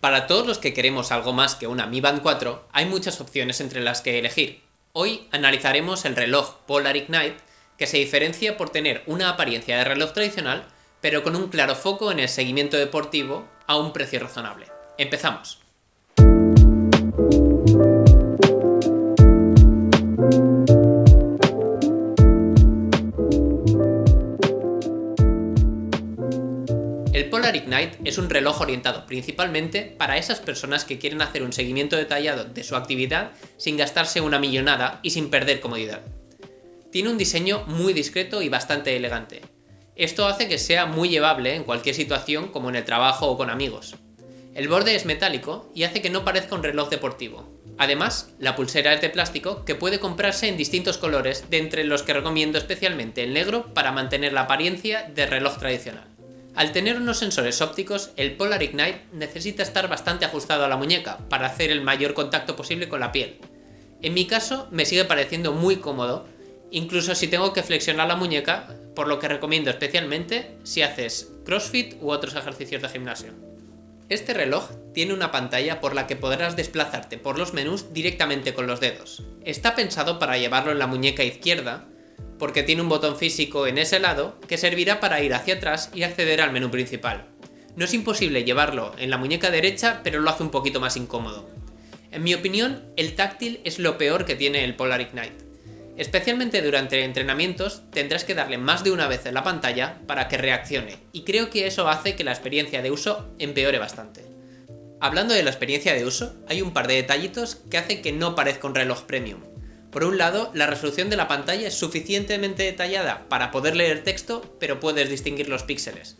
Para todos los que queremos algo más que una Mi Band 4, hay muchas opciones entre las que elegir. Hoy analizaremos el reloj Polar Ignite, que se diferencia por tener una apariencia de reloj tradicional, pero con un claro foco en el seguimiento deportivo a un precio razonable. Empezamos. Ignite es un reloj orientado principalmente para esas personas que quieren hacer un seguimiento detallado de su actividad sin gastarse una millonada y sin perder comodidad. Tiene un diseño muy discreto y bastante elegante. Esto hace que sea muy llevable en cualquier situación como en el trabajo o con amigos. El borde es metálico y hace que no parezca un reloj deportivo. Además, la pulsera es de plástico que puede comprarse en distintos colores, de entre los que recomiendo especialmente el negro para mantener la apariencia de reloj tradicional. Al tener unos sensores ópticos, el Polar Ignite necesita estar bastante ajustado a la muñeca para hacer el mayor contacto posible con la piel. En mi caso me sigue pareciendo muy cómodo, incluso si tengo que flexionar la muñeca, por lo que recomiendo especialmente si haces CrossFit u otros ejercicios de gimnasio. Este reloj tiene una pantalla por la que podrás desplazarte por los menús directamente con los dedos. Está pensado para llevarlo en la muñeca izquierda, porque tiene un botón físico en ese lado que servirá para ir hacia atrás y acceder al menú principal. No es imposible llevarlo en la muñeca derecha, pero lo hace un poquito más incómodo. En mi opinión, el táctil es lo peor que tiene el Polar Ignite. Especialmente durante entrenamientos tendrás que darle más de una vez en la pantalla para que reaccione, y creo que eso hace que la experiencia de uso empeore bastante. Hablando de la experiencia de uso, hay un par de detallitos que hacen que no parezca un reloj premium, por un lado, la resolución de la pantalla es suficientemente detallada para poder leer texto, pero puedes distinguir los píxeles.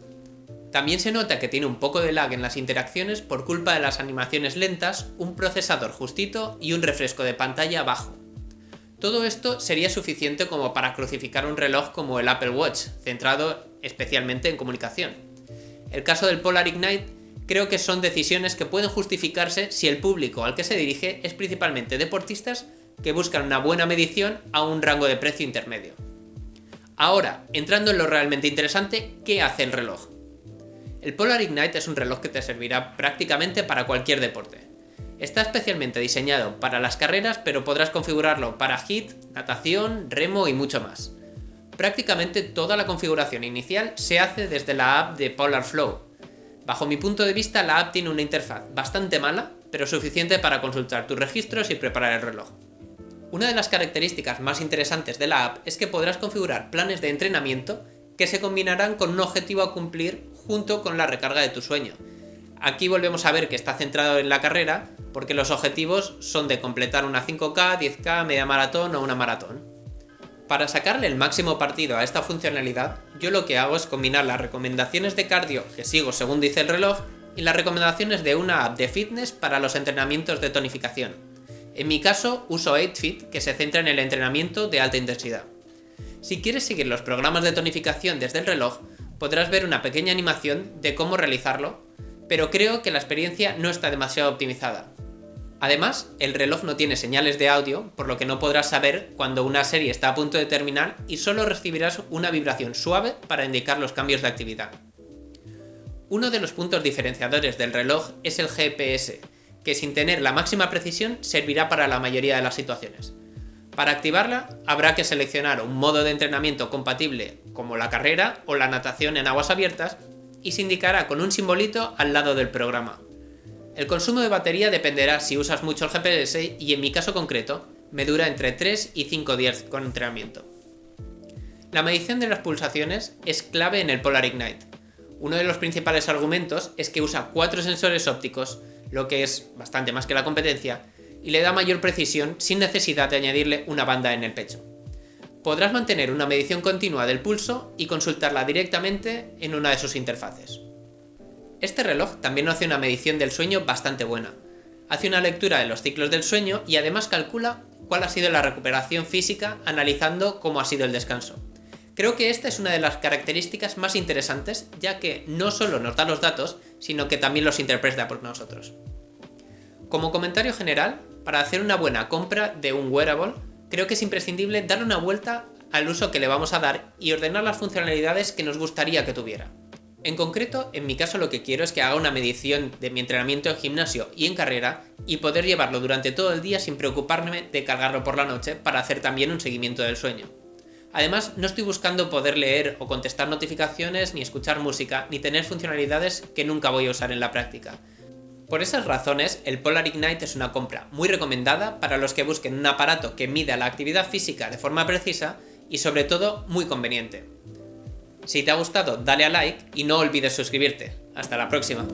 También se nota que tiene un poco de lag en las interacciones por culpa de las animaciones lentas, un procesador justito y un refresco de pantalla bajo. Todo esto sería suficiente como para crucificar un reloj como el Apple Watch, centrado especialmente en comunicación. El caso del Polar Ignite creo que son decisiones que pueden justificarse si el público al que se dirige es principalmente deportistas que buscan una buena medición a un rango de precio intermedio. Ahora, entrando en lo realmente interesante, ¿qué hace el reloj? El Polar Ignite es un reloj que te servirá prácticamente para cualquier deporte. Está especialmente diseñado para las carreras, pero podrás configurarlo para HIT, natación, remo y mucho más. Prácticamente toda la configuración inicial se hace desde la app de Polar Flow. Bajo mi punto de vista, la app tiene una interfaz bastante mala, pero suficiente para consultar tus registros y preparar el reloj. Una de las características más interesantes de la app es que podrás configurar planes de entrenamiento que se combinarán con un objetivo a cumplir junto con la recarga de tu sueño. Aquí volvemos a ver que está centrado en la carrera porque los objetivos son de completar una 5K, 10K, media maratón o una maratón. Para sacarle el máximo partido a esta funcionalidad, yo lo que hago es combinar las recomendaciones de cardio que sigo según dice el reloj y las recomendaciones de una app de fitness para los entrenamientos de tonificación. En mi caso, uso 8Fit, que se centra en el entrenamiento de alta intensidad. Si quieres seguir los programas de tonificación desde el reloj, podrás ver una pequeña animación de cómo realizarlo, pero creo que la experiencia no está demasiado optimizada. Además, el reloj no tiene señales de audio, por lo que no podrás saber cuando una serie está a punto de terminar y solo recibirás una vibración suave para indicar los cambios de actividad. Uno de los puntos diferenciadores del reloj es el GPS, que sin tener la máxima precisión servirá para la mayoría de las situaciones. Para activarla habrá que seleccionar un modo de entrenamiento compatible como la carrera o la natación en aguas abiertas y se indicará con un simbolito al lado del programa. El consumo de batería dependerá si usas mucho el GPS y en mi caso concreto me dura entre 3 y 5 días con entrenamiento. La medición de las pulsaciones es clave en el Polar Ignite. Uno de los principales argumentos es que usa cuatro sensores ópticos lo que es bastante más que la competencia, y le da mayor precisión sin necesidad de añadirle una banda en el pecho. Podrás mantener una medición continua del pulso y consultarla directamente en una de sus interfaces. Este reloj también hace una medición del sueño bastante buena. Hace una lectura de los ciclos del sueño y además calcula cuál ha sido la recuperación física analizando cómo ha sido el descanso. Creo que esta es una de las características más interesantes, ya que no solo nos da los datos, sino que también los interpreta por nosotros. Como comentario general, para hacer una buena compra de un wearable, creo que es imprescindible dar una vuelta al uso que le vamos a dar y ordenar las funcionalidades que nos gustaría que tuviera. En concreto, en mi caso lo que quiero es que haga una medición de mi entrenamiento en gimnasio y en carrera y poder llevarlo durante todo el día sin preocuparme de cargarlo por la noche para hacer también un seguimiento del sueño. Además, no estoy buscando poder leer o contestar notificaciones, ni escuchar música, ni tener funcionalidades que nunca voy a usar en la práctica. Por esas razones, el Polar Ignite es una compra muy recomendada para los que busquen un aparato que mida la actividad física de forma precisa y sobre todo muy conveniente. Si te ha gustado, dale a like y no olvides suscribirte. Hasta la próxima.